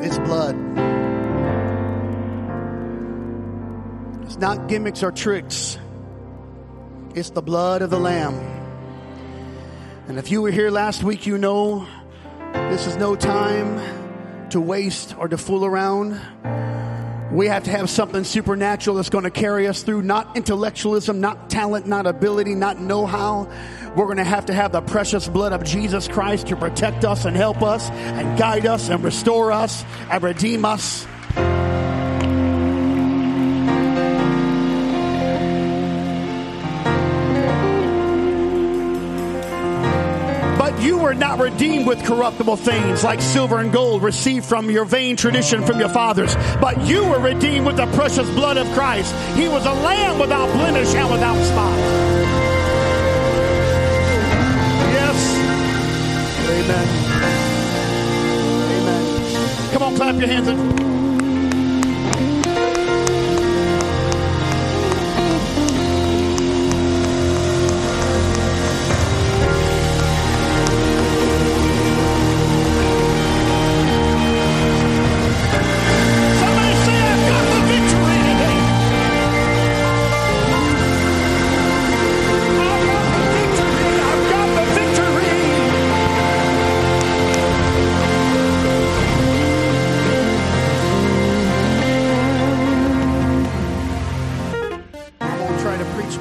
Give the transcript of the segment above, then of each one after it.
It's blood. It's not gimmicks or tricks. It's the blood of the Lamb. And if you were here last week, you know this is no time to waste or to fool around. We have to have something supernatural that's going to carry us through, not intellectualism, not talent, not ability, not know how. We're going to have to have the precious blood of Jesus Christ to protect us and help us and guide us and restore us and redeem us. But you were not redeemed with corruptible things like silver and gold received from your vain tradition from your fathers, but you were redeemed with the precious blood of Christ. He was a lamb without blemish and without spot. Amen. Amen. Come on, clap your hands.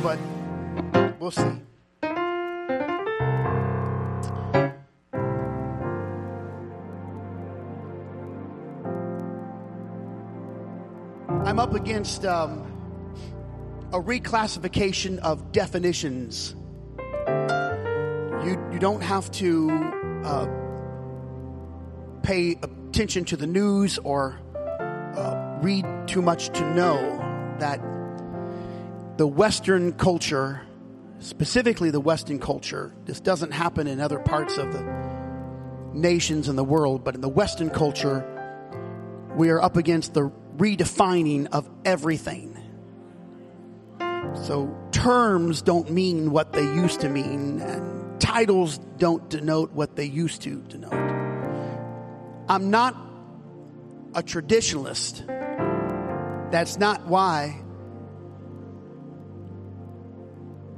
But we'll see. I'm up against um, a reclassification of definitions. You, you don't have to uh, pay attention to the news or uh, read too much to know that the Western culture, specifically the Western culture, this doesn't happen in other parts of the nations in the world, but in the Western culture, we are up against the redefining of everything. So terms don't mean what they used to mean, and titles don't denote what they used to denote. I'm not a traditionalist. That's not why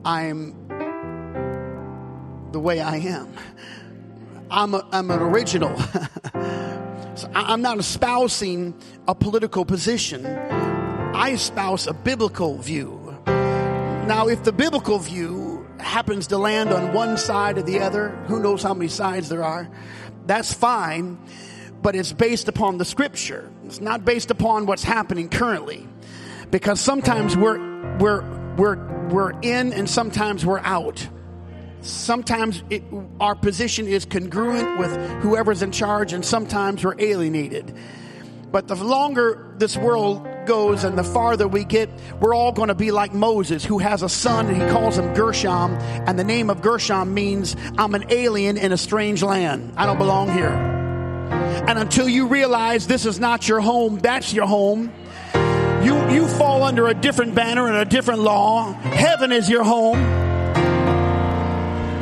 I'm the way I am. I'm, a, I'm an original. So I- I'm not espousing a political position. I espouse a biblical view. Now, if the biblical view happens to land on one side or the other, who knows how many sides there are, that's fine, but it's based upon the scripture. It's not based upon what's happening currently. Because sometimes we're, we're, we're, we're in and sometimes we're out. Sometimes it, our position is congruent with whoever's in charge and sometimes we're alienated. But the longer this world goes and the farther we get we're all going to be like moses who has a son and he calls him gershom and the name of gershom means i'm an alien in a strange land. I don't belong here. And until you realize this is not your home that's your home you, you fall under a different banner and a different law heaven is your home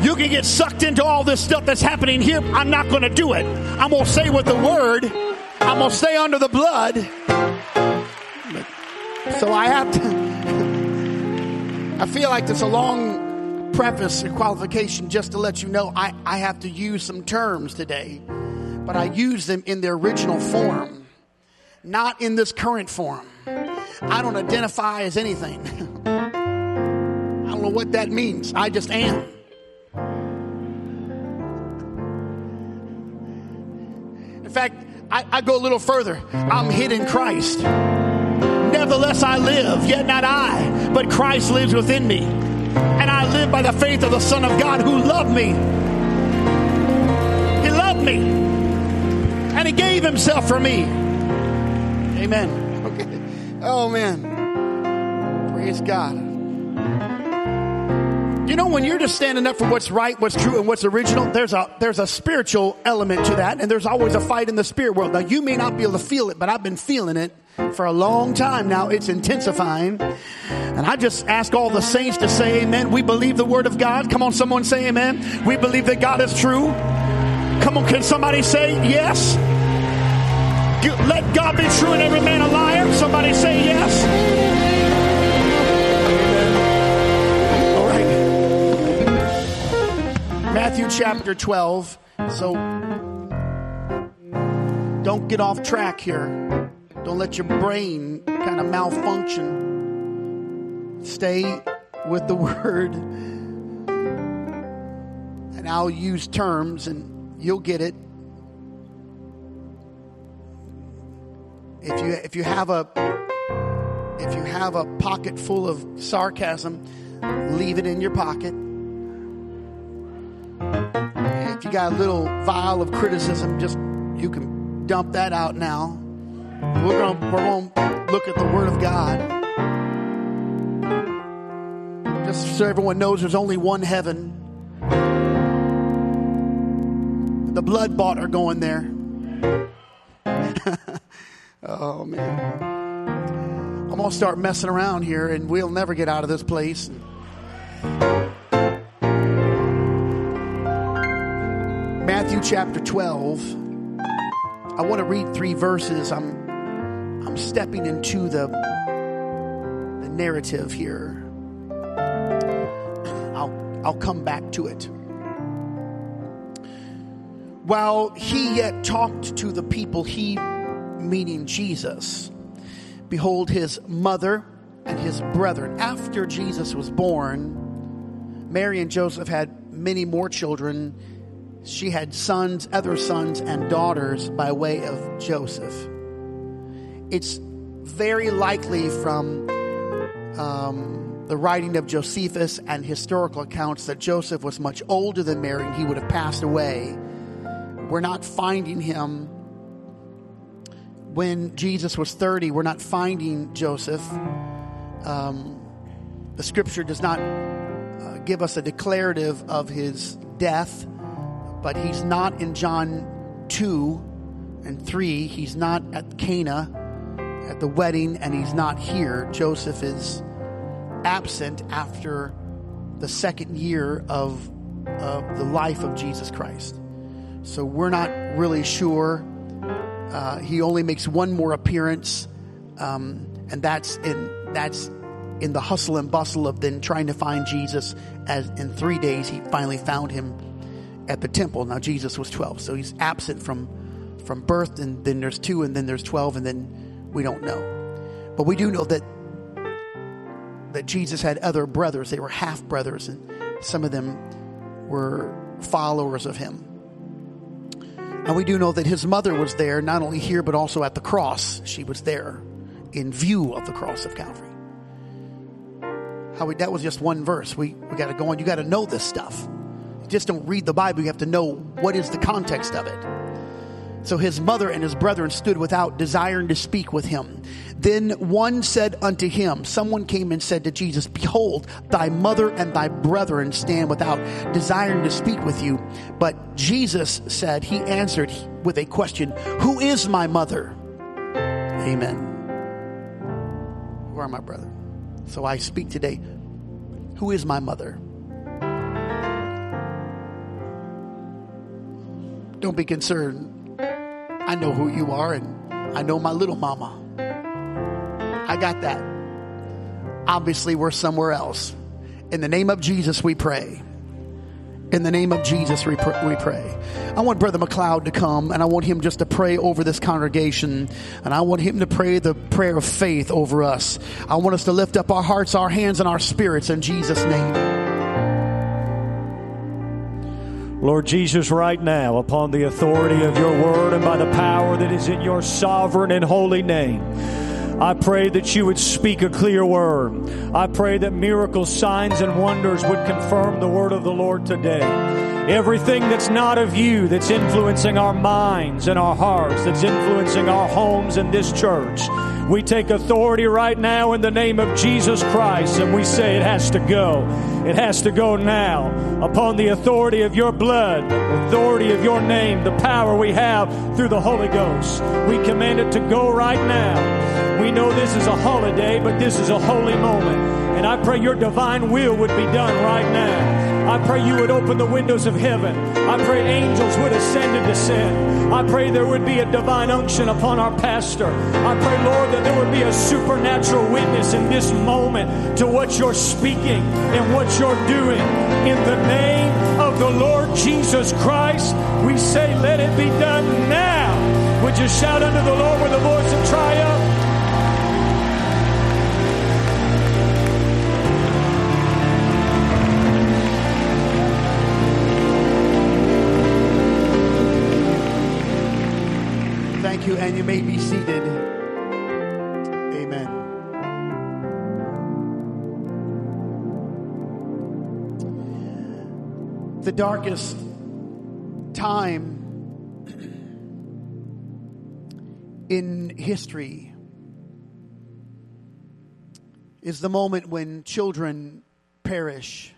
you can get sucked into all this stuff that's happening here. I'm not going to do it. I'm going to say with the word. I'm going to stay under the blood. So I have to. I feel like it's a long preface and qualification just to let you know I, I have to use some terms today, but I use them in their original form, not in this current form. I don't identify as anything. I don't know what that means. I just am. In fact, I, I go a little further. I'm hid in Christ. Nevertheless, I live, yet not I, but Christ lives within me. And I live by the faith of the Son of God who loved me. He loved me. And He gave Himself for me. Amen. Oh, man. Praise God. You know, when you're just standing up for what's right, what's true, and what's original, there's a there's a spiritual element to that, and there's always a fight in the spirit world. Now, you may not be able to feel it, but I've been feeling it for a long time now. It's intensifying, and I just ask all the saints to say Amen. We believe the Word of God. Come on, someone say Amen. We believe that God is true. Come on, can somebody say yes? Let God be true and every man a liar? Somebody say yes. All right. Matthew chapter 12. So don't get off track here. Don't let your brain kind of malfunction. Stay with the word. And I'll use terms and you'll get it. If you if you have a if you have a pocket full of sarcasm, leave it in your pocket. If you got a little vial of criticism, just you can dump that out now. We're going we're to look at the word of God. Just so everyone knows there's only one heaven. The blood bought are going there. Oh, man. I'm going to start messing around here and we'll never get out of this place. Matthew chapter 12. I want to read three verses. I'm I'm stepping into the the narrative here. I'll I'll come back to it. While he yet talked to the people, he meaning Jesus. Behold, his mother and his brethren. After Jesus was born, Mary and Joseph had many more children. She had sons, other sons, and daughters by way of Joseph. It's very likely from um, the writing of Josephus and historical accounts that Joseph was much older than Mary and he would have passed away. We're not finding him when Jesus was 30, we're not finding Joseph. Um, the scripture does not uh, give us a declarative of his death, but he's not in John 2 and 3. He's not at Cana at the wedding, and he's not here. Joseph is absent after the second year of, of the life of Jesus Christ. So we're not really sure uh, he only makes one more appearance, um, and that's in that's in the hustle and bustle of then trying to find Jesus. As in three days, he finally found him at the temple. Now Jesus was twelve, so he's absent from from birth, and then there's two, and then there's twelve, and then we don't know. But we do know that that Jesus had other brothers. They were half brothers, and some of them were followers of him. And we do know that his mother was there, not only here, but also at the cross. She was there in view of the cross of Calvary. How we, that was just one verse. We, we got to go on. You got to know this stuff. You just don't read the Bible. You have to know what is the context of it. So his mother and his brethren stood without, desiring to speak with him. Then one said unto him, Someone came and said to Jesus, Behold, thy mother and thy brethren stand without, desiring to speak with you. But Jesus said, He answered with a question, Who is my mother? Amen. Who are my brother? So I speak today. Who is my mother? Don't be concerned. I know who you are, and I know my little mama. I got that. Obviously, we're somewhere else. In the name of Jesus, we pray. In the name of Jesus, we pray. I want Brother McLeod to come and I want him just to pray over this congregation. And I want him to pray the prayer of faith over us. I want us to lift up our hearts, our hands, and our spirits in Jesus' name. Lord Jesus, right now, upon the authority of your word and by the power that is in your sovereign and holy name, I pray that you would speak a clear word. I pray that miracles, signs, and wonders would confirm the word of the Lord today. Everything that's not of you, that's influencing our minds and our hearts, that's influencing our homes and this church, we take authority right now in the name of Jesus Christ and we say it has to go. It has to go now upon the authority of your blood, authority of your name, the power we have through the Holy Ghost. We command it to go right now. We know this is a holiday, but this is a holy moment. And I pray your divine will would be done right now. I pray you would open the windows of heaven. I pray angels would ascend and descend. I pray there would be a divine unction upon our pastor. I pray, Lord, that there would be a supernatural witness in this moment to what you're speaking and what you're doing. In the name of the Lord Jesus Christ, we say, let it be done now. Would you shout unto the Lord with a voice of triumph? Thank you, and you may be seated. The darkest time in history is the moment when children perish.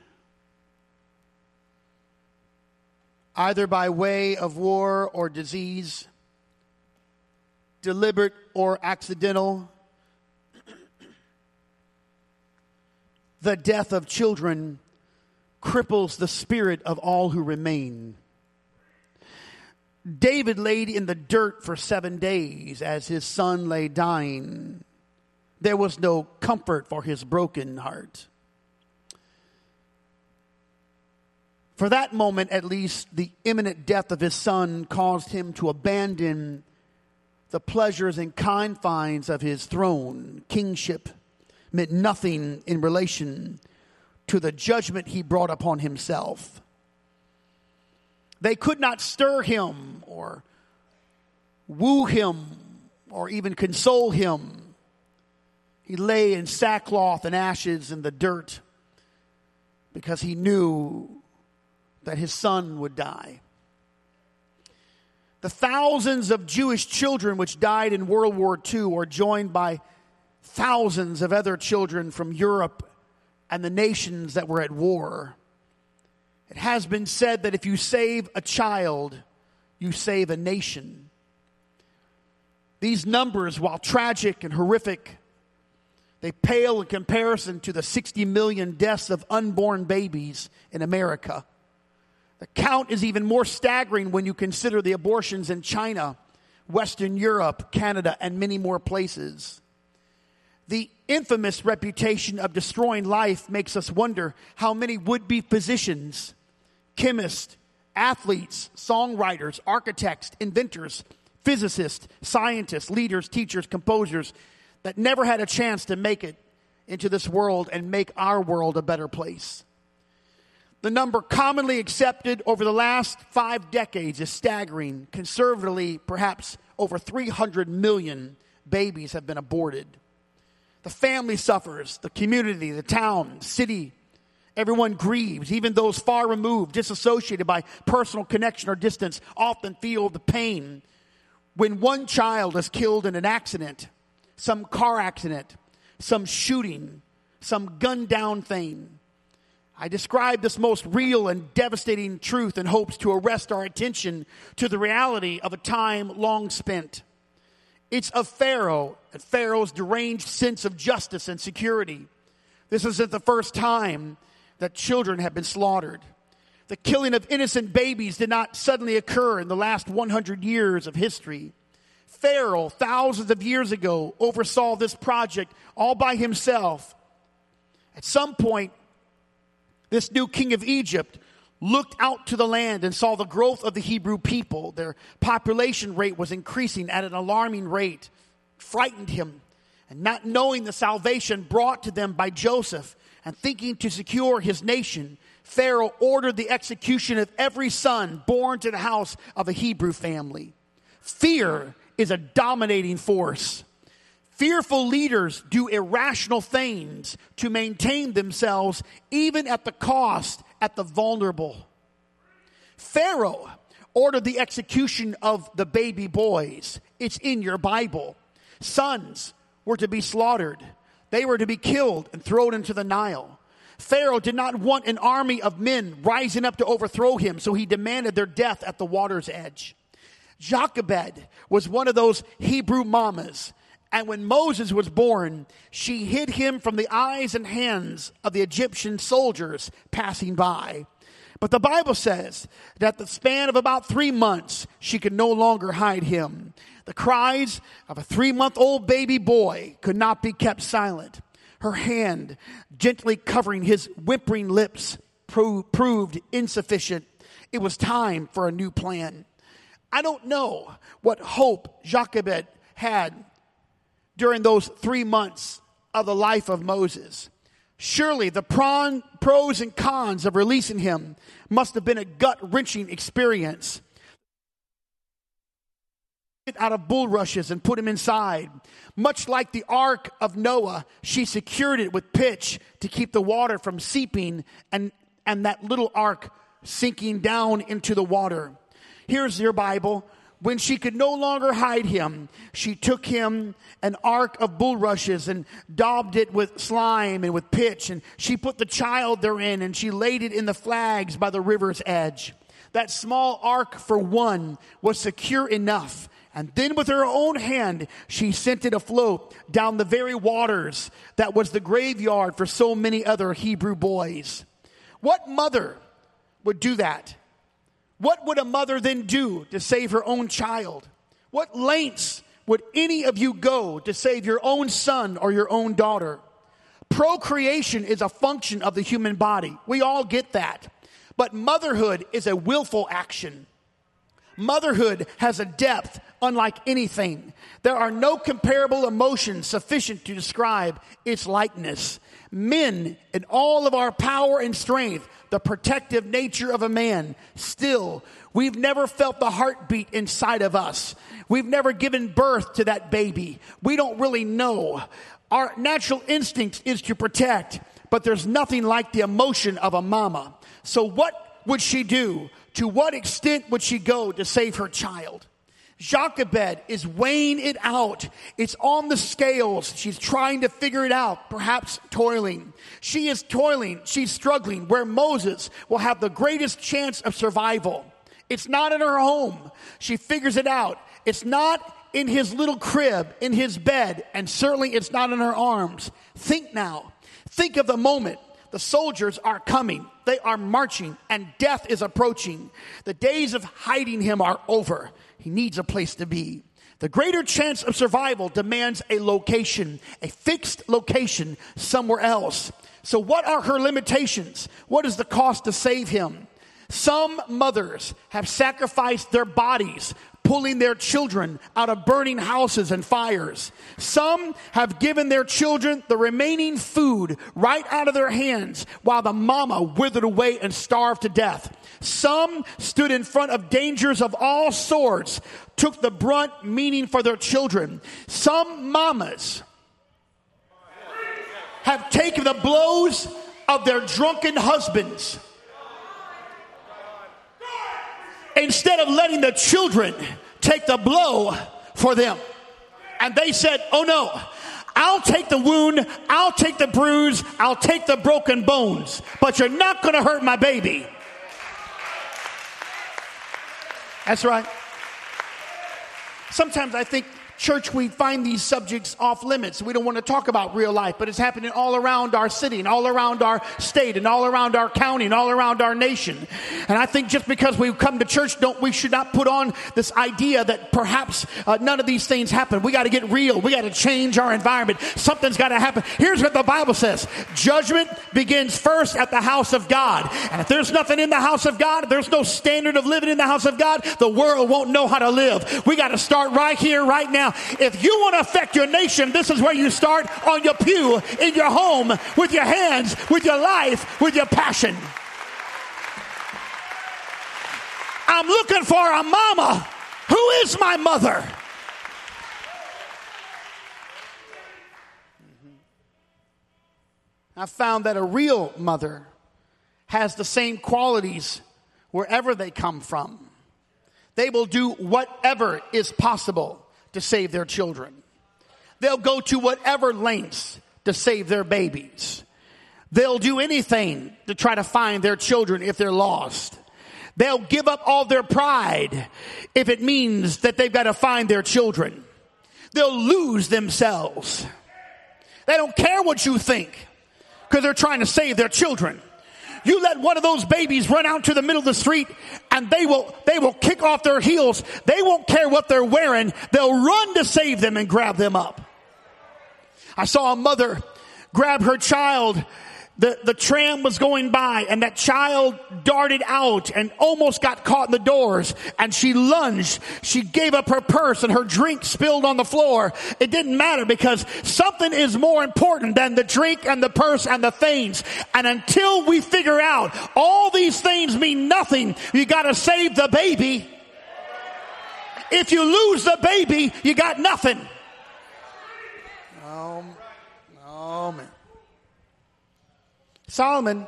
Either by way of war or disease, deliberate or accidental. The death of children cripples the spirit of all who remain. David laid in the dirt for seven days as his son lay dying. There was no comfort for his broken heart. For that moment, at least, the imminent death of his son caused him to abandon the pleasures and confines of his throne, kingship, meant nothing in relation to the judgment he brought upon himself. They could not stir him or woo him or even console him. He lay in sackcloth and ashes in the dirt because he knew that his son would die. The thousands of Jewish children which died in World War II are joined by thousands of other children from Europe and the nations that were at war. It has been said that if you save a child, you save a nation. These numbers, while tragic and horrific, they pale in comparison to the 60 million deaths of unborn babies in America. The count is even more staggering when you consider the abortions in China, Western Europe, Canada, and many more places. The infamous reputation of destroying life makes us wonder how many would be physicians, chemists, athletes, songwriters, architects, inventors, physicists, scientists, leaders, teachers, composers that never had a chance to make it into this world and make our world a better place. The number commonly accepted over the last five decades is staggering. Conservatively, perhaps over 300 million babies have been aborted. The family suffers, the community, the town, city, everyone grieves. Even those far removed, disassociated by personal connection or distance, often feel the pain when one child is killed in an accident, some car accident, some shooting, some gunned down thing I describe this most real and devastating truth in hopes to arrest our attention to the reality of a time long spent. It's of Pharaoh and Pharaoh's deranged sense of justice and security. This isn't the first time that children have been slaughtered. The killing of innocent babies did not suddenly occur in the last 100 years of history. Pharaoh, thousands of years ago, oversaw this project all by himself. At some point, this new king of Egypt looked out to the land and saw the growth of the Hebrew people. Their population rate was increasing at an alarming rate, frightened him. And not knowing the salvation brought to them by Joseph and thinking to secure his nation, Pharaoh ordered the execution of every son born to the house of a Hebrew family. Fear is a dominating force. Fearful leaders do irrational things to maintain themselves, even at the cost at the vulnerable. Pharaoh ordered the execution of the baby boys. It's in your Bible. Sons were to be slaughtered, they were to be killed and thrown into the Nile. Pharaoh did not want an army of men rising up to overthrow him, so he demanded their death at the water's edge. Jochebed was one of those Hebrew mamas. And when Moses was born, she hid him from the eyes and hands of the Egyptian soldiers passing by. But the Bible says that the span of about three months, she could no longer hide him. The cries of a three month old baby boy could not be kept silent. Her hand, gently covering his whimpering lips, proved insufficient. It was time for a new plan. I don't know what hope Jochebed had during those three months of the life of Moses. Surely the pros and cons of releasing him must have been a gut wrenching experience. Out of bulrushes and put him inside. Much like the ark of Noah, she secured it with pitch to keep the water from seeping and, and that little ark sinking down into the water. Here's your Bible. When she could no longer hide him, she took him an ark of bulrushes and daubed it with slime and with pitch, and she put the child therein and she laid it in the flags by the river's edge. That small ark for one was secure enough. And then with her own hand, she sent it afloat down the very waters that was the graveyard for so many other Hebrew boys. What mother would do that? What would a mother then do to save her own child? What lengths would any of you go to save your own son or your own daughter? Procreation is a function of the human body. We all get that. But motherhood is a willful action. Motherhood has a depth unlike anything. There are no comparable emotions sufficient to describe its likeness. Men, in all of our power and strength, the protective nature of a man, still, we've never felt the heartbeat inside of us. We've never given birth to that baby. We don't really know. Our natural instinct is to protect, but there's nothing like the emotion of a mama. So what would she do? To what extent would she go to save her child? Jochebed is weighing it out. It's on the scales. She's trying to figure it out, perhaps toiling. She is toiling. She's struggling where Moses will have the greatest chance of survival. It's not in her home. She figures it out. It's not in his little crib, in his bed, and certainly it's not in her arms. Think now. Think of the moment. The soldiers are coming. They are marching and death is approaching. The days of hiding him are over. He needs a place to be. The greater chance of survival demands a location, a fixed location somewhere else. So, what are her limitations? What is the cost to save him? Some mothers have sacrificed their bodies pulling their children out of burning houses and fires. Some have given their children the remaining food right out of their hands while the mama withered away and starved to death. Some stood in front of dangers of all sorts, took the brunt meaning for their children. Some mamas have taken the blows of their drunken husbands instead of letting the children take the blow for them. And they said, Oh no, I'll take the wound, I'll take the bruise, I'll take the broken bones, but you're not to hurt my baby. That's right. Sometimes I think church, we find these subjects off limits. We don't want to talk about real life, but it's happening all around our city and all around our state and all around our county and all around our nation. And I think just because we come to church, don't we should not put on this idea that perhaps uh, none of these things happen. We got to get real. We got to change our environment. Something's got to happen. Here's what the Bible says: Judgment begins first at the house of God. And if there's nothing in the house of God, there's no standard of living in the house of God. The world won't know how to live. We got to start right here, right now. If you want to affect your nation, this is where you start on your pew, in your home, with your hands, with your life, with your passion. I'm looking for a mama. Who is my mother? I found that a real mother has the same qualities wherever they come from. They will do whatever is possible to save their children. They'll go to whatever lengths to save their babies. They'll do anything to try to find their children if they're lost. They'll give up all their pride if it means that they've got to find their children. They'll lose themselves. They don't care what you think because they're trying to save their children. You let one of those babies run out to the middle of the street and they will, they will kick off their heels. They won't care what they're wearing. They'll run to save them and grab them up. I saw a mother grab her child the, the tram was going by and that child darted out and almost got caught in the doors and she lunged. She gave up her purse and her drink spilled on the floor. It didn't matter because something is more important than the drink and the purse and the things. And until we figure out all these things mean nothing, you gotta save the baby. If you lose the baby, you got nothing. Oh, oh man. Solomon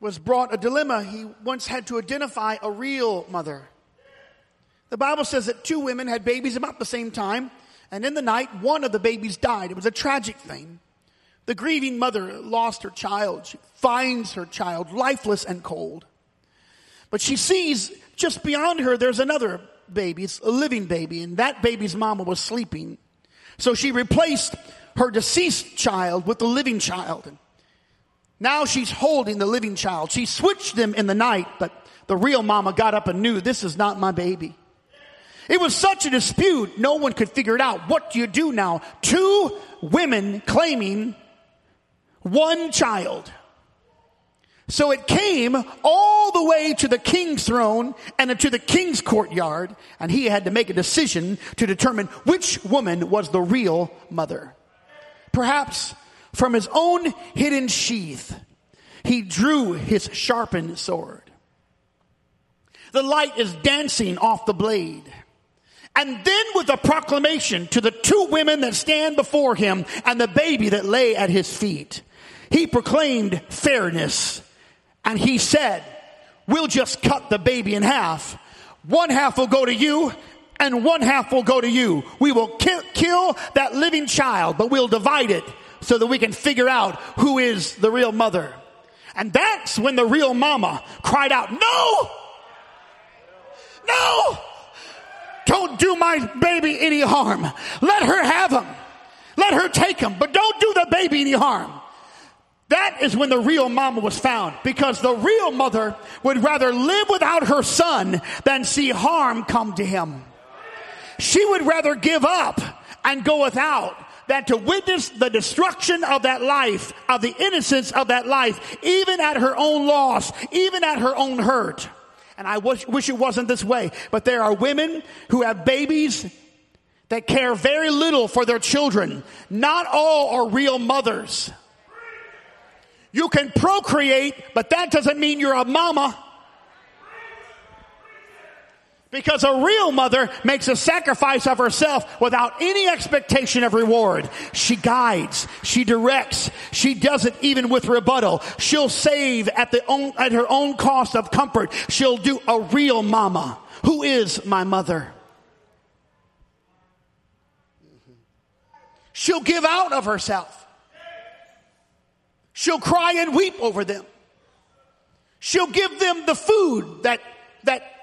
was brought a dilemma. He once had to identify a real mother. The Bible says that two women had babies about the same time, and in the night, one of the babies died. It was a tragic thing. The grieving mother lost her child. She finds her child lifeless and cold. But she sees just beyond her, there's another baby. It's a living baby, and that baby's mama was sleeping. So she replaced her deceased child with the living child. Now she's holding the living child. She switched them in the night, but the real mama got up and knew this is not my baby. It was such a dispute, no one could figure it out. What do you do now? Two women claiming one child. So it came all the way to the king's throne and to the king's courtyard, and he had to make a decision to determine which woman was the real mother. Perhaps from his own hidden sheath, he drew his sharpened sword. The light is dancing off the blade. And then with a proclamation to the two women that stand before him and the baby that lay at his feet, he proclaimed fairness. And he said, we'll just cut the baby in half. One half will go to you and one half will go to you. We will kill, kill that living child, but we'll divide it so that we can figure out who is the real mother. And that's when the real mama cried out, no! No! Don't do my baby any harm. Let her have him. Let her take him, but don't do the baby any harm. That is when the real mama was found because the real mother would rather live without her son than see harm come to him. She would rather give up and go without than to witness the destruction of that life, of the innocence of that life, even at her own loss, even at her own hurt. And I wish, wish it wasn't this way, but there are women who have babies that care very little for their children. Not all are real mothers. You can procreate, but that doesn't mean you're a mama. Because a real mother makes a sacrifice of herself without any expectation of reward. She guides, she directs, she does it even with rebuttal. She'll save at the own, at her own cost of comfort. She'll do a real mama. Who is my mother? She'll give out of herself. She'll cry and weep over them. She'll give them the food that, that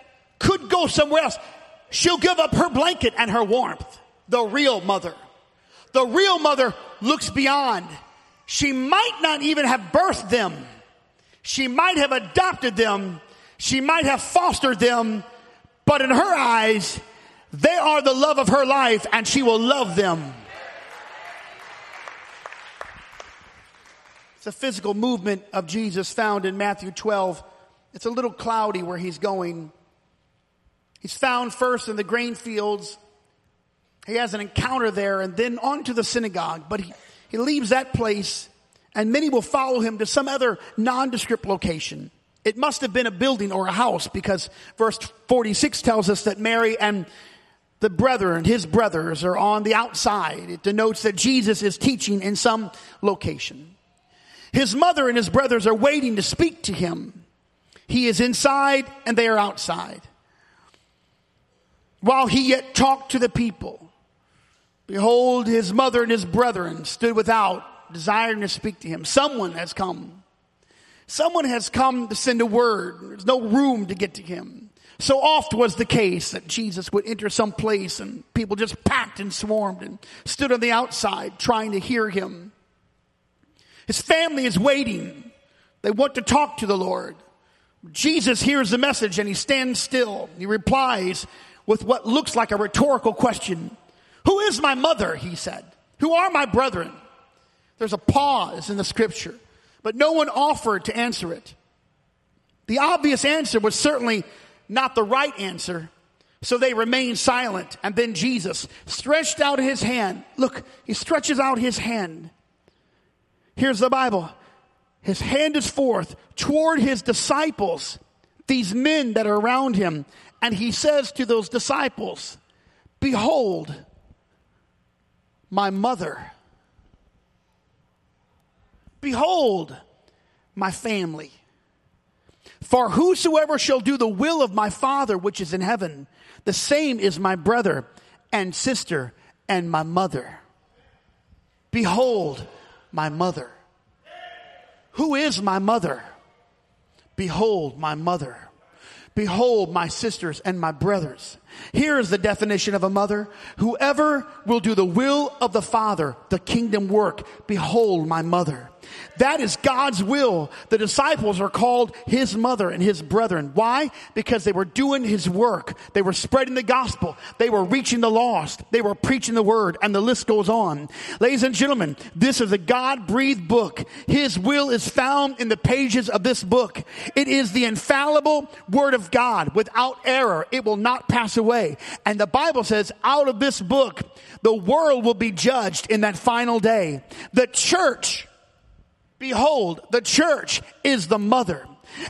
could go somewhere else. She'll give up her blanket and her warmth. The real mother. The real mother looks beyond. She might not even have birthed them. She might have adopted them. She might have fostered them. But in her eyes, they are the love of her life and she will love them. It's a physical movement of Jesus found in Matthew 12. It's a little cloudy where he's going. He's found first in the grain fields. He has an encounter there and then on to the synagogue, but he, he leaves that place and many will follow him to some other nondescript location. It must have been a building or a house because verse 46 tells us that Mary and the brethren, his brothers are on the outside. It denotes that Jesus is teaching in some location. His mother and his brothers are waiting to speak to him. He is inside and they are outside while he yet talked to the people. Behold, his mother and his brethren stood without desiring to speak to him. Someone has come. Someone has come to send a word. There's no room to get to him. So oft was the case that Jesus would enter some place and people just packed and swarmed and stood on the outside trying to hear him. His family is waiting. They want to talk to the Lord. Jesus hears the message and he stands still. He replies with what looks like a rhetorical question. Who is my mother? He said. Who are my brethren? There's a pause in the scripture, but no one offered to answer it. The obvious answer was certainly not the right answer. So they remained silent. And then Jesus stretched out his hand. Look, he stretches out his hand. Here's the Bible. His hand is forth toward his disciples, these men that are around him. And he says to those disciples, Behold, my mother. Behold, my family. For whosoever shall do the will of my Father which is in heaven, the same is my brother and sister and my mother. Behold, my mother. Who is my mother? Behold, my mother. Behold, my sisters and my brothers. Here is the definition of a mother. Whoever will do the will of the Father, the kingdom work, behold my mother. That is God's will. The disciples are called his mother and his brethren. Why? Because they were doing his work. They were spreading the gospel. They were reaching the lost. They were preaching the word and the list goes on. Ladies and gentlemen, this is a God breathed book. His will is found in the pages of this book. It is the infallible word of God without error. It will not pass away. And the Bible says out of this book, the world will be judged in that final day. The church Behold, the church is the mother.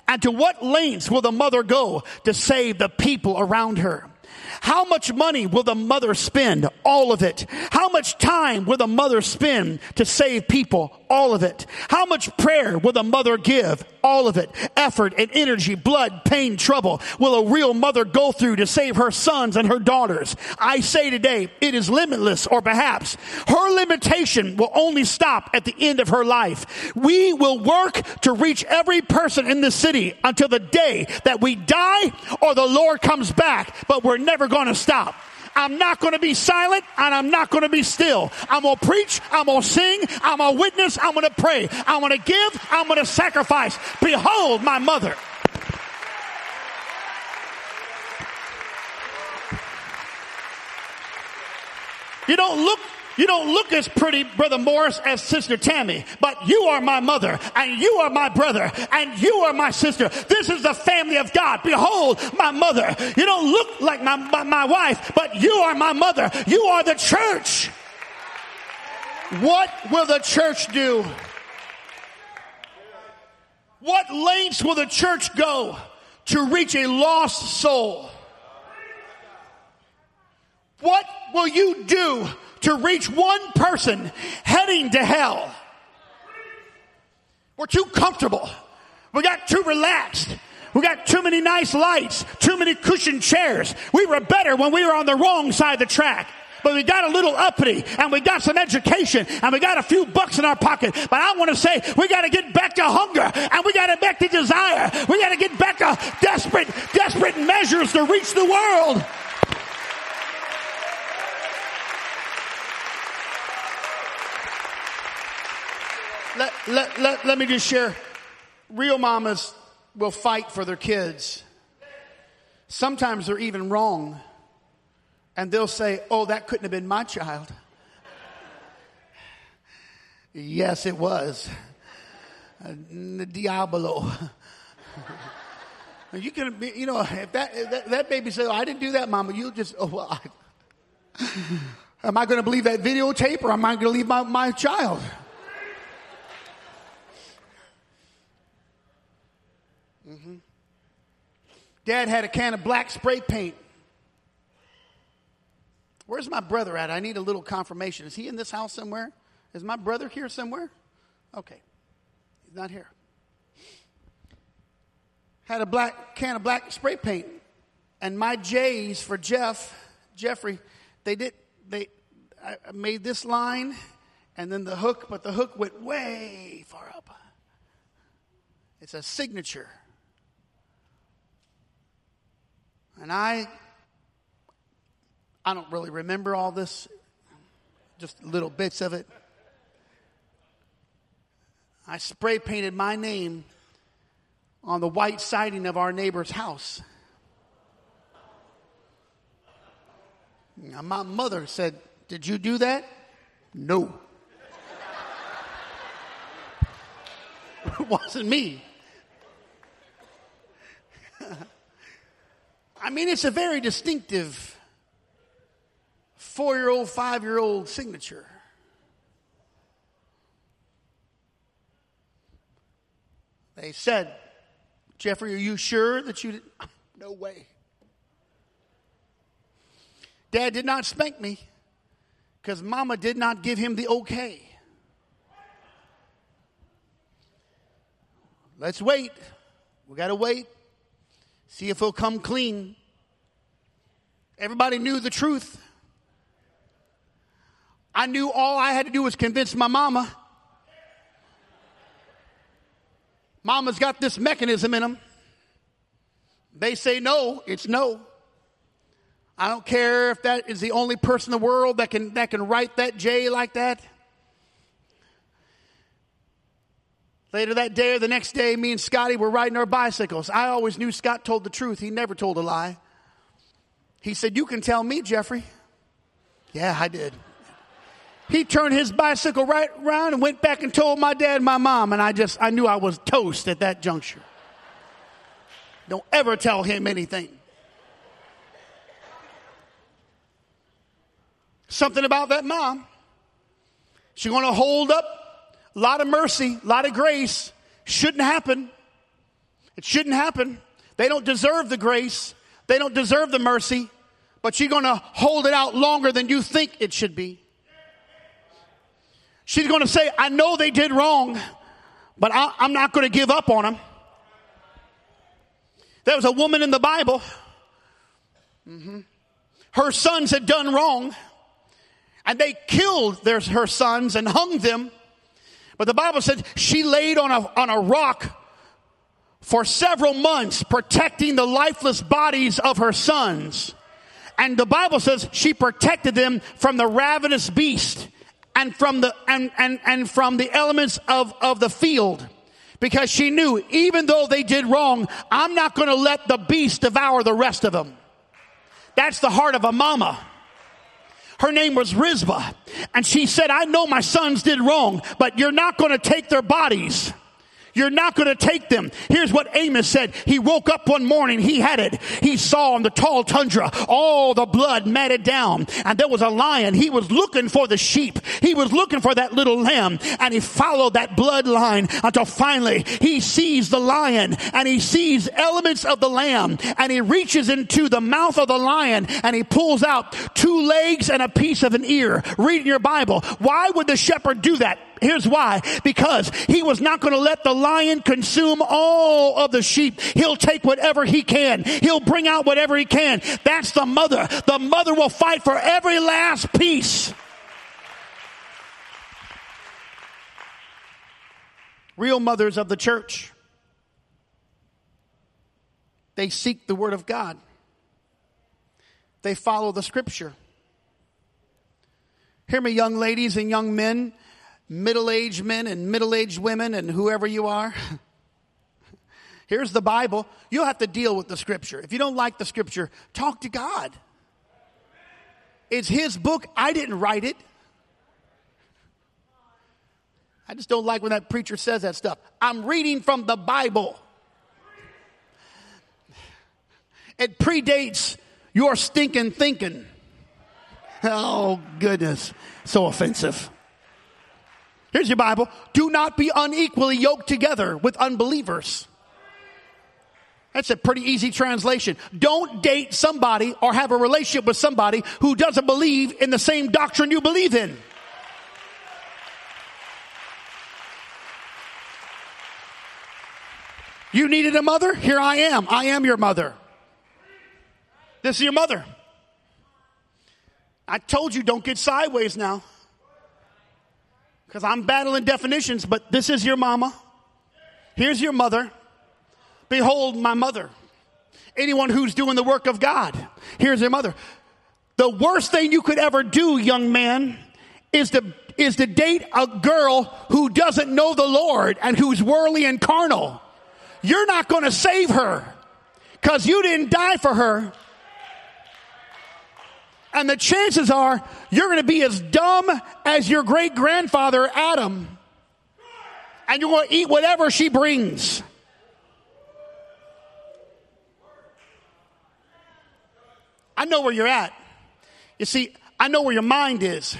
And to what lengths will the mother go to save the people around her? How much money will the mother spend? All of it. How much time will the mother spend to save people? All of it. How much prayer will the mother give? All of it. Effort and energy, blood, pain, trouble will a real mother go through to save her sons and her daughters. I say today, it is limitless or perhaps her limitation will only stop at the end of her life. We will work to reach every person in the city until the day that we die or the Lord comes back, but we're never going to stop. I'm not going to be silent and I'm not going to be still. I'm going to preach. I'm going to sing. I'm going to witness. I'm going to pray. I'm going to give. I'm going to sacrifice. Behold my mother. You don't look you don't look as pretty, Brother Morris, as Sister Tammy, but you are my mother, and you are my brother, and you are my sister. This is the family of God. Behold, my mother. You don't look like my, my, my wife, but you are my mother. You are the church. What will the church do? What lengths will the church go to reach a lost soul? What will you do to reach one person heading to hell. We're too comfortable. We got too relaxed. We got too many nice lights, too many cushioned chairs. We were better when we were on the wrong side of the track. But we got a little uppity and we got some education and we got a few bucks in our pocket. But I want to say we got to get back to hunger and we got to back to desire. We got to get back to desperate, desperate measures to reach the world. Let, let, let, let me just share. Real mamas will fight for their kids. Sometimes they're even wrong. And they'll say, Oh, that couldn't have been my child. yes, it was. Uh, Diablo. you can, be, you know, if that, if that, that, baby says, oh, I didn't do that, mama, you just, oh, well, I, am I going to believe that videotape or am I going to leave my, my child? Mm-hmm. Dad had a can of black spray paint. Where's my brother at? I need a little confirmation. Is he in this house somewhere? Is my brother here somewhere? Okay. He's not here. Had a black can of black spray paint. And my J's for Jeff, Jeffrey, they did they I made this line and then the hook, but the hook went way far up. It's a signature. And I I don't really remember all this, just little bits of it. I spray painted my name on the white siding of our neighbor's house. Now, my mother said, Did you do that? No. it wasn't me. I mean, it's a very distinctive four year old, five year old signature. They said, Jeffrey, are you sure that you did? No way. Dad did not spank me because mama did not give him the okay. Let's wait. We got to wait. See if he'll come clean. Everybody knew the truth. I knew all I had to do was convince my mama. Mama's got this mechanism in them. They say no, it's no. I don't care if that is the only person in the world that can, that can write that J like that. Later that day or the next day, me and Scotty were riding our bicycles. I always knew Scott told the truth. He never told a lie. He said, You can tell me, Jeffrey. Yeah, I did. He turned his bicycle right around and went back and told my dad and my mom, and I just, I knew I was toast at that juncture. Don't ever tell him anything. Something about that mom. She's going to hold up a lot of mercy, a lot of grace. Shouldn't happen. It shouldn't happen. They don't deserve the grace. They don't deserve the mercy, but she's going to hold it out longer than you think it should be. She's going to say, I know they did wrong, but I, am not going to give up on them. There was a woman in the Bible. Mm-hmm. Her sons had done wrong, and they killed their, her sons and hung them. But the Bible said she laid on a, on a rock for several months, protecting the lifeless bodies of her sons. And the Bible says she protected them from the ravenous beast and from the and, and, and from the elements of, of the field. Because she knew even though they did wrong i'm not going to let the beast devour the rest of them. That's the heart of a mama her name was Rizpah. And she said, I know my sons did wrong, but you're not going to take their bodies. You're not going to take them. Here's what Amos said. He woke up one morning. He had it. He saw on the tall tundra all the blood matted down and there was a lion. He was looking for the sheep. He was looking for that little lamb and he followed that bloodline until finally he sees the lion and he sees elements of the lamb and he reaches into the mouth of the lion and he pulls out two legs and a piece of an ear. Read in your Bible. Why would the shepherd do that? Here's why. Because he was not going to let the lion consume all of the sheep. He'll take whatever he can. He'll bring out whatever he can. That's the mother. The mother will fight for every last piece. Real mothers of the church. They seek the word of God. They follow the scripture. Hear me, young ladies and young men middle aged men and middle aged women and whoever you are. Here's the Bible. You'll have to deal with the scripture. If you don't like the scripture, talk to God. It's His book. I didn't write it. I just don't like when that preacher says that stuff. I'm reading from the Bible. It predates your stinking thinking. Oh, goodness. So offensive. Here's your Bible. Do not be unequally yoked together with unbelievers. That's a pretty easy translation. Don't date somebody or have a relationship with somebody who doesn't believe in the same doctrine you believe in. You needed a mother? Here I am. I am your mother. This is your mother. I told you don't get sideways now. Because I'm battling definitions, but this is your mama. Here's your mother. Behold my mother. Anyone who's doing the work of God. Here's their mother. The worst thing you could ever do, young man, is to, is to date a girl who doesn't know the Lord and who's worldly and carnal. You're not going to save her because you didn't die for her. And the chances are you're going to be as dumb as your great grandfather Adam. And you're going to eat whatever she brings. I know where you're at. You see, I know where your mind is.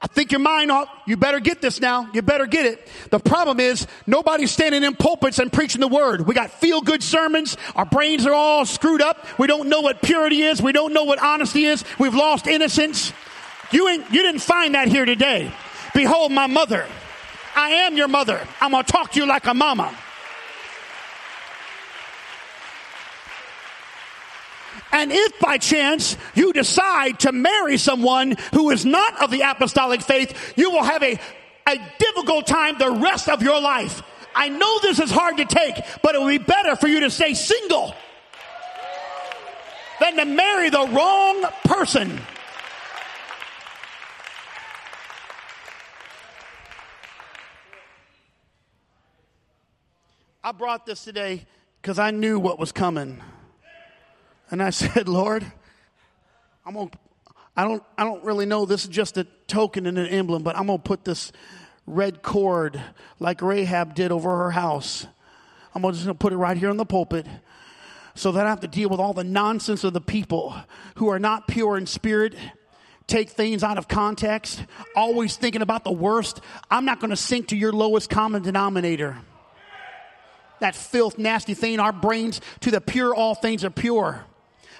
I think your mind ought, you better get this now. You better get it. The problem is nobody's standing in pulpits and preaching the word. We got feel good sermons. Our brains are all screwed up. We don't know what purity is. We don't know what honesty is. We've lost innocence. You ain't, you didn't find that here today. Behold my mother. I am your mother. I'm going to talk to you like a mama. And if by chance you decide to marry someone who is not of the apostolic faith, you will have a, a difficult time the rest of your life. I know this is hard to take, but it will be better for you to stay single than to marry the wrong person. I brought this today because I knew what was coming. And I said, Lord, I'm gonna, I don't, I don't really know. This is just a token and an emblem, but I'm gonna put this red cord like Rahab did over her house. I'm just gonna put it right here in the pulpit so that I have to deal with all the nonsense of the people who are not pure in spirit, take things out of context, always thinking about the worst. I'm not going to sink to your lowest common denominator. That filth, nasty thing, our brains, to the pure, all things are pure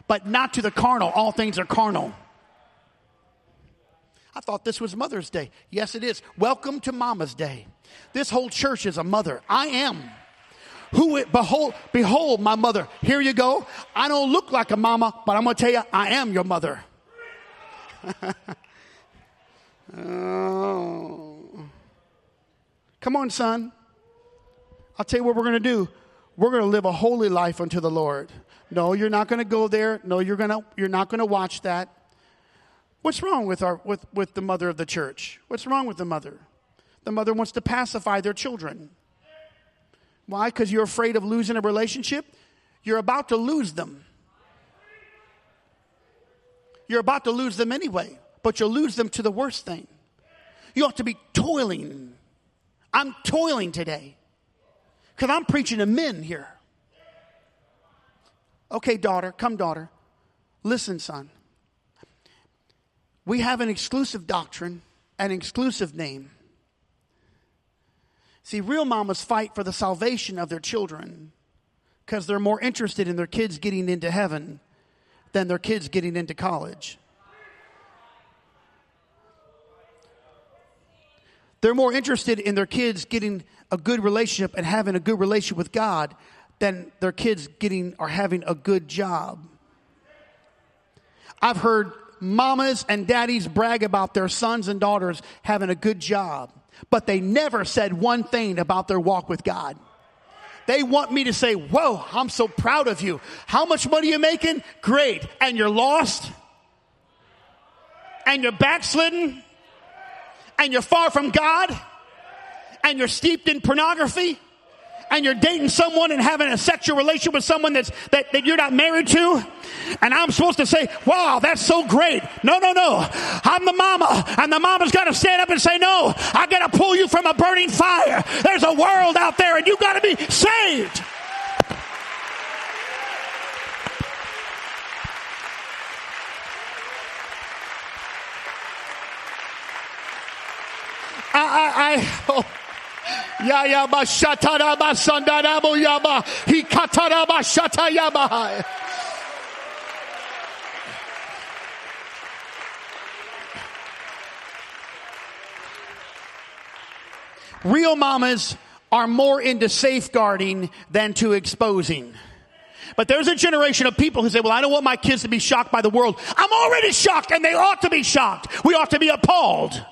but not to the carnal. All things are carnal. I thought this was Mother's Day. Yes, it is. Welcome to Mama's Day. This whole church is a mother. I am. Who behold, behold my mother. Here you go. I don't look like a mama, but I'm going to tell you, I am your mother. oh. Come on, son. I'll tell you what we're going to do. We're going to live a holy life unto the Lord. No, you're not going to go there. No, you're going to you're not going to watch that. What's wrong with our with with the mother of the church? What's wrong with the mother? The mother wants to pacify their children. Why? Cuz you're afraid of losing a relationship? You're about to lose them. You're about to lose them anyway, but you'll lose them to the worst thing. You ought to be toiling. I'm toiling today. Cuz I'm preaching to men here. Okay, daughter, come, daughter. Listen, son. We have an exclusive doctrine, an exclusive name. See, real mamas fight for the salvation of their children because they're more interested in their kids getting into heaven than their kids getting into college. They're more interested in their kids getting a good relationship and having a good relationship with God than their kids getting or having a good job. I've heard mamas and daddies brag about their sons and daughters having a good job, but they never said one thing about their walk with God. They want me to say, Whoa, I'm so proud of you. How much money you making? Great. And you're lost? And you're backslidden? And you're far from God? And you're steeped in pornography? And you're dating someone and having a sexual relationship with someone that's, that, that you're not married to, and I'm supposed to say, wow, that's so great. No, no, no. I'm the mama, and the mama's got to stand up and say, no, I got to pull you from a burning fire. There's a world out there, and you got to be saved. I, I, I oh, Real mamas are more into safeguarding than to exposing. But there's a generation of people who say, well, I don't want my kids to be shocked by the world. I'm already shocked and they ought to be shocked. We ought to be appalled.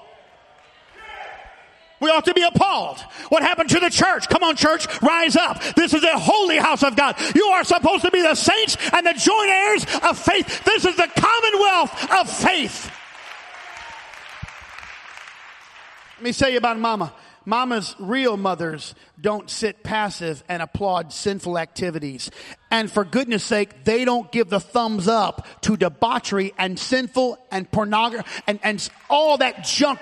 We ought to be appalled. What happened to the church? Come on, church, rise up. This is a holy house of God. You are supposed to be the saints and the joint heirs of faith. This is the commonwealth of faith. Let me tell you about mama. Mama's real mothers don't sit passive and applaud sinful activities. And for goodness sake, they don't give the thumbs up to debauchery and sinful and pornography and, and all that junk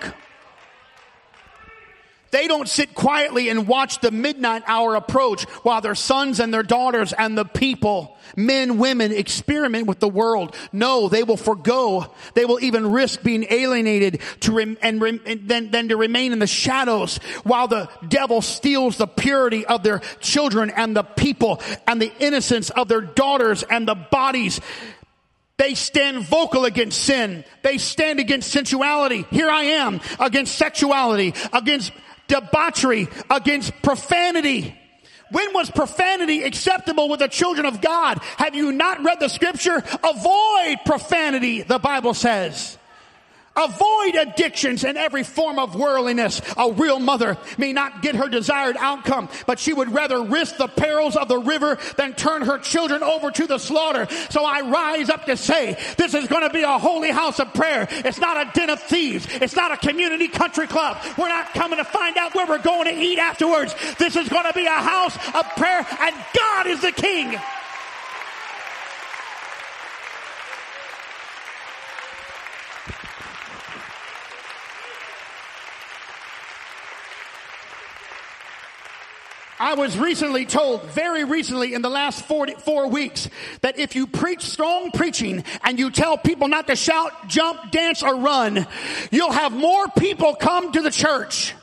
they don't sit quietly and watch the midnight hour approach while their sons and their daughters and the people, men, women, experiment with the world. No, they will forego. They will even risk being alienated to rem- and, rem- and then, then to remain in the shadows while the devil steals the purity of their children and the people and the innocence of their daughters and the bodies. They stand vocal against sin. They stand against sensuality. Here I am against sexuality, against debauchery, against profanity. When was profanity acceptable with the children of God? Have you not read the scripture? Avoid profanity, the Bible says. Avoid addictions and every form of worldliness. A real mother may not get her desired outcome, but she would rather risk the perils of the river than turn her children over to the slaughter. So I rise up to say, this is going to be a holy house of prayer. It's not a den of thieves. It's not a community country club. We're not coming to find out where we're going to eat afterwards. This is going to be a house of prayer and God is the king. I was recently told, very recently in the last 44 weeks, that if you preach strong preaching and you tell people not to shout, jump, dance, or run, you'll have more people come to the church.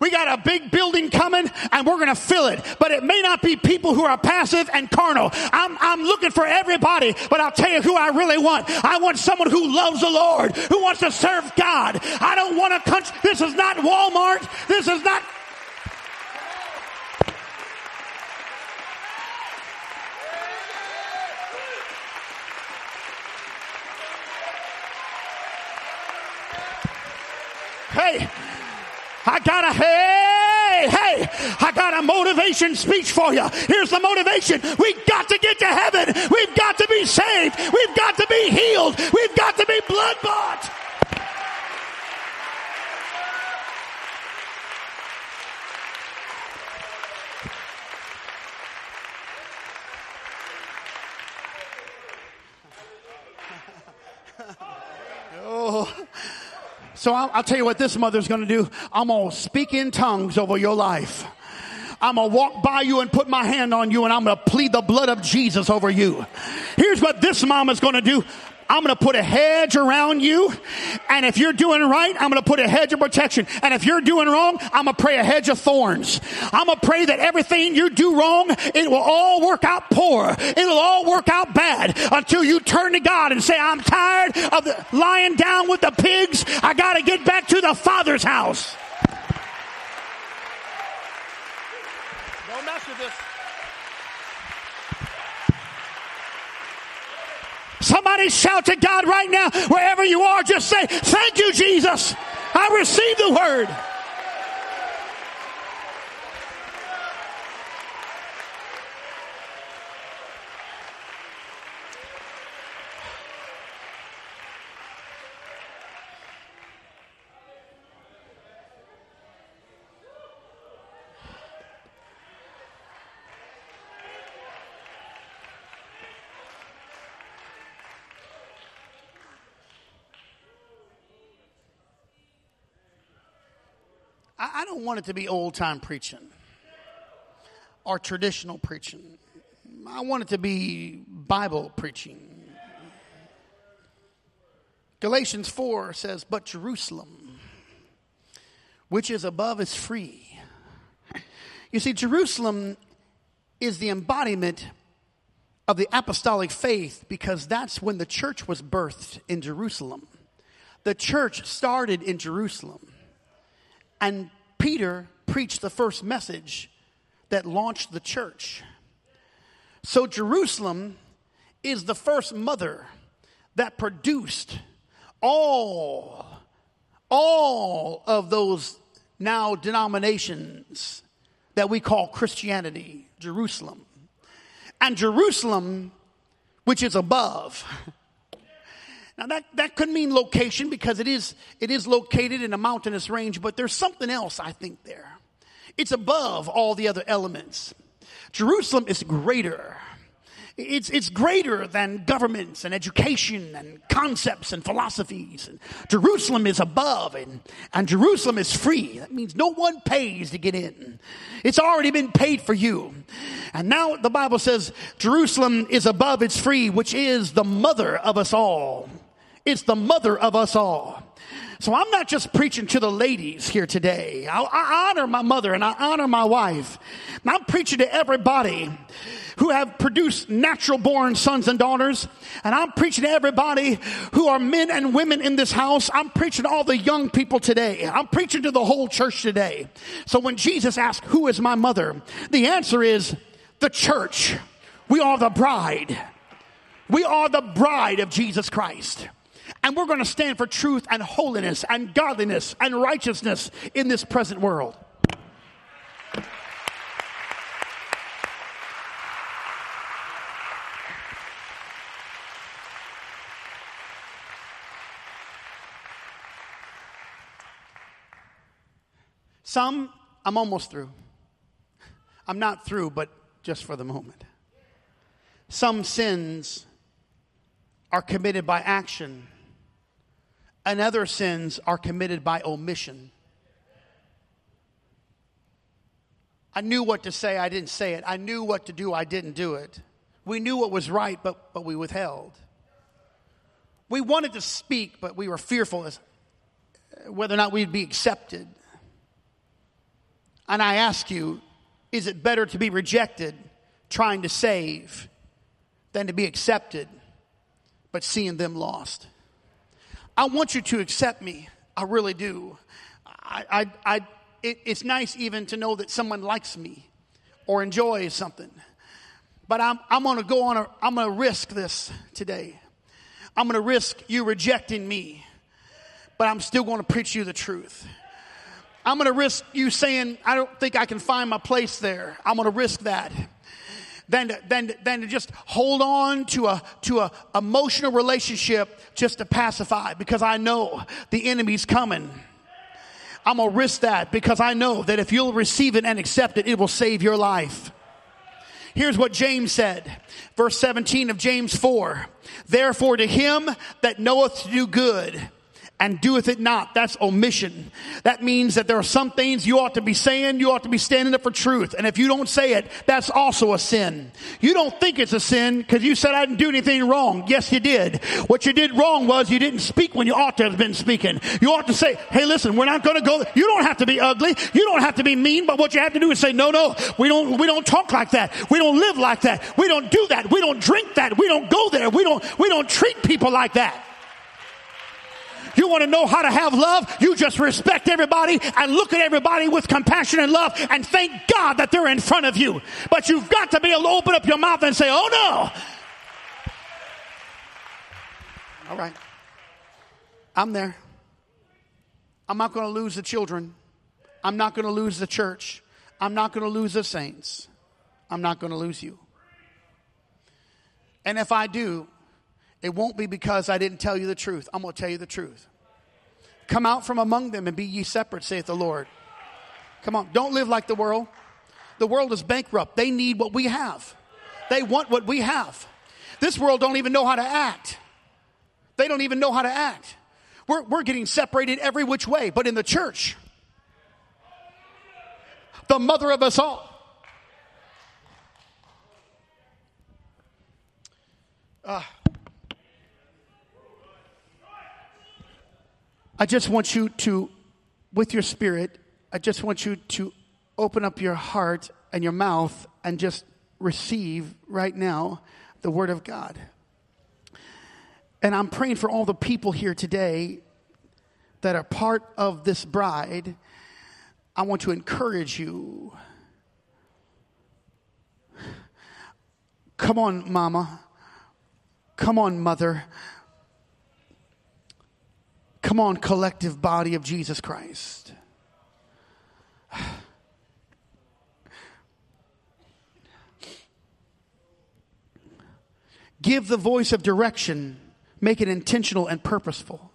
We got a big building coming and we're going to fill it. But it may not be people who are passive and carnal. I'm, I'm looking for everybody, but I'll tell you who I really want. I want someone who loves the Lord, who wants to serve God. I don't want a country. This is not Walmart. This is not Hey, I got a hey, hey, I got a motivation speech for you. Here's the motivation. We've got to get to heaven. We've got to be saved. We've got to be healed. We've got to be blood bought. Oh. So I'll, I'll tell you what this mother's going to do. I'm going to speak in tongues over your life. I'm going to walk by you and put my hand on you and I'm going to plead the blood of Jesus over you. Here's what this mom is going to do. I'm going to put a hedge around you. And if you're doing right, I'm going to put a hedge of protection. And if you're doing wrong, I'm going to pray a hedge of thorns. I'm going to pray that everything you do wrong, it will all work out poor. It'll all work out bad until you turn to God and say, I'm tired of lying down with the pigs. I got to get back to the Father's house. Don't mess with this. Somebody shout to God right now, wherever you are, just say, Thank you, Jesus. I received the word. I don't want it to be old time preaching or traditional preaching. I want it to be Bible preaching. Galatians 4 says, But Jerusalem, which is above, is free. You see, Jerusalem is the embodiment of the apostolic faith because that's when the church was birthed in Jerusalem. The church started in Jerusalem. And Peter preached the first message that launched the church. So Jerusalem is the first mother that produced all all of those now denominations that we call Christianity, Jerusalem. And Jerusalem, which is above. Now that, that could mean location because it is, it is located in a mountainous range, but there's something else I think there. It's above all the other elements. Jerusalem is greater. It's, it's greater than governments and education and concepts and philosophies. And Jerusalem is above and, and Jerusalem is free. That means no one pays to get in. It's already been paid for you. And now the Bible says Jerusalem is above, it's free, which is the mother of us all. It's the mother of us all. So I'm not just preaching to the ladies here today. I, I honor my mother and I honor my wife. I'm preaching to everybody who have produced natural born sons and daughters. And I'm preaching to everybody who are men and women in this house. I'm preaching to all the young people today. I'm preaching to the whole church today. So when Jesus asked, who is my mother? The answer is the church. We are the bride. We are the bride of Jesus Christ. And we're going to stand for truth and holiness and godliness and righteousness in this present world. Some, I'm almost through. I'm not through, but just for the moment. Some sins are committed by action, and other sins are committed by omission. I knew what to say, I didn't say it. I knew what to do, I didn't do it. We knew what was right, but, but we withheld. We wanted to speak, but we were fearful as whether or not we'd be accepted. And I ask you, is it better to be rejected trying to save than to be accepted but seeing them lost? I want you to accept me. I really do. I, I, I it, it's nice even to know that someone likes me or enjoys something. But I'm, I'm going to go on, a, I'm going to risk this today. I'm going to risk you rejecting me, but I'm still going to preach you the truth. I'm going to risk you saying, I don't think I can find my place there. I'm going to risk that. Than to, than, than to just hold on to a, to a emotional relationship just to pacify because I know the enemy's coming. I'm going to risk that because I know that if you'll receive it and accept it, it will save your life. Here's what James said, verse 17 of James 4. Therefore to him that knoweth to do good and doeth it not. That's omission. That means that there are some things you ought to be saying, you ought to be standing up for truth. And if you don't say it, that's also a sin. You don't think it's a sin because you said I didn't do anything wrong. Yes, you did. What you did wrong was you didn't speak when you ought to have been speaking. You ought to say, hey, listen, we're not going to go. You don't have to be ugly. You don't have to be mean, but what you have to do is say, no, no, we don't, we don't talk like that. We don't live like that. We don't do that. We don't drink that. We don't go there. We don't, we don't treat people like that. You want to know how to have love? You just respect everybody and look at everybody with compassion and love and thank God that they're in front of you. But you've got to be able to open up your mouth and say, oh no. All right. I'm there. I'm not going to lose the children. I'm not going to lose the church. I'm not going to lose the saints. I'm not going to lose you. And if I do, it won't be because I didn't tell you the truth. I'm going to tell you the truth. Come out from among them and be ye separate, saith the Lord. Come on, don't live like the world. The world is bankrupt. They need what we have. They want what we have. This world don't even know how to act. They don't even know how to act. We're, we're getting separated every which way, but in the church, the mother of us all. Uh, I just want you to, with your spirit, I just want you to open up your heart and your mouth and just receive right now the Word of God. And I'm praying for all the people here today that are part of this bride. I want to encourage you. Come on, mama. Come on, mother. Come on, collective body of Jesus Christ. Give the voice of direction, make it intentional and purposeful.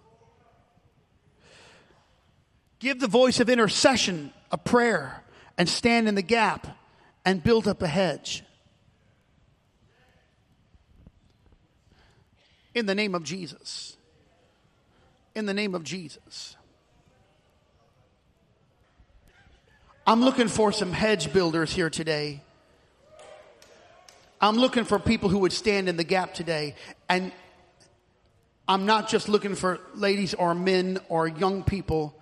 Give the voice of intercession, a prayer, and stand in the gap and build up a hedge. In the name of Jesus. In the name of Jesus. I'm looking for some hedge builders here today. I'm looking for people who would stand in the gap today. And I'm not just looking for ladies or men or young people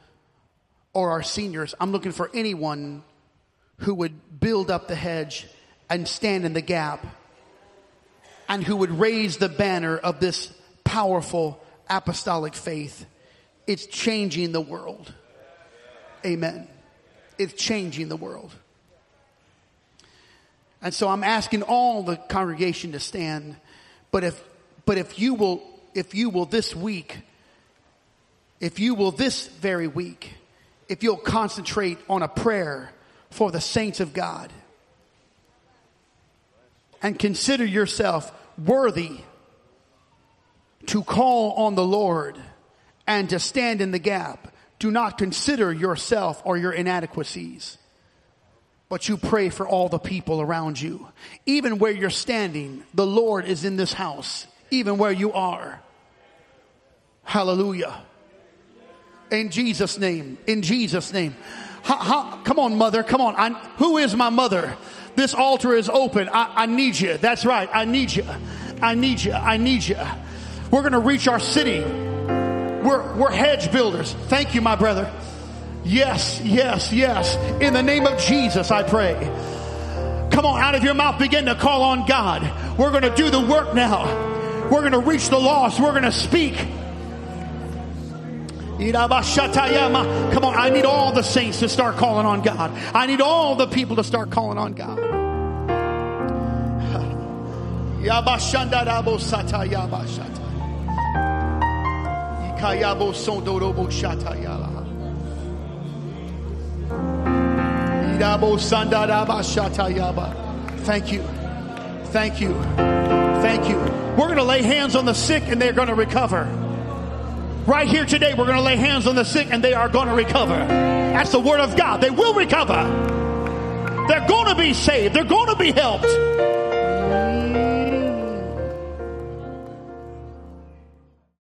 or our seniors. I'm looking for anyone who would build up the hedge and stand in the gap and who would raise the banner of this powerful apostolic faith. It's changing the world. Amen. It's changing the world. And so I'm asking all the congregation to stand. But if, but if you will, if you will this week, if you will this very week, if you'll concentrate on a prayer for the saints of God and consider yourself worthy to call on the Lord and to stand in the gap. Do not consider yourself or your inadequacies, but you pray for all the people around you. Even where you're standing, the Lord is in this house, even where you are. Hallelujah. In Jesus' name, in Jesus' name. How, how, come on, mother, come on. I, who is my mother? This altar is open. I, I need you. That's right. I need you. I need you. I need you. We're going to reach our city. We're, we're hedge builders. Thank you, my brother. Yes, yes, yes. In the name of Jesus, I pray. Come on, out of your mouth, begin to call on God. We're going to do the work now. We're going to reach the lost. We're going to speak. Come on, I need all the saints to start calling on God. I need all the people to start calling on God. Thank you. Thank you. Thank you. We're going to lay hands on the sick and they're going to recover. Right here today, we're going to lay hands on the sick and they are going to recover. That's the word of God. They will recover. They're going to be saved. They're going to be helped.